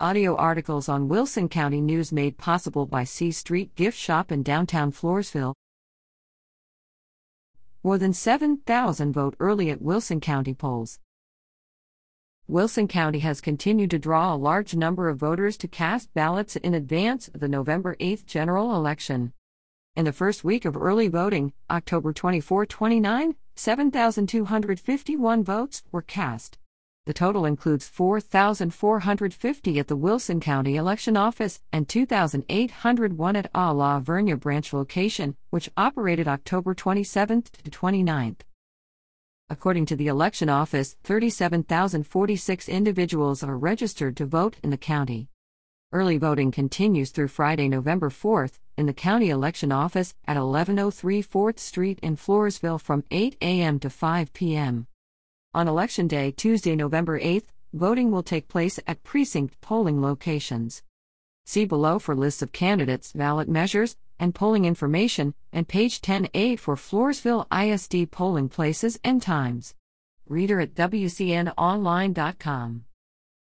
Audio articles on Wilson County News made possible by C Street Gift Shop in downtown Floresville. More than 7,000 vote early at Wilson County polls. Wilson County has continued to draw a large number of voters to cast ballots in advance of the November 8th general election. In the first week of early voting, October 24 29, 7,251 votes were cast. The total includes 4,450 at the Wilson County Election Office and 2,801 at A La Vernia branch location, which operated October 27 to 29. According to the Election Office, 37,046 individuals are registered to vote in the county. Early voting continues through Friday, November 4th, in the County Election Office at 1103 4th Street in Floresville from 8 a.m. to 5 p.m. On Election Day, Tuesday, November 8th, voting will take place at precinct polling locations. See below for lists of candidates, ballot measures, and polling information, and page 10A for Floresville ISD polling places and times. Reader at WCNOnline.com.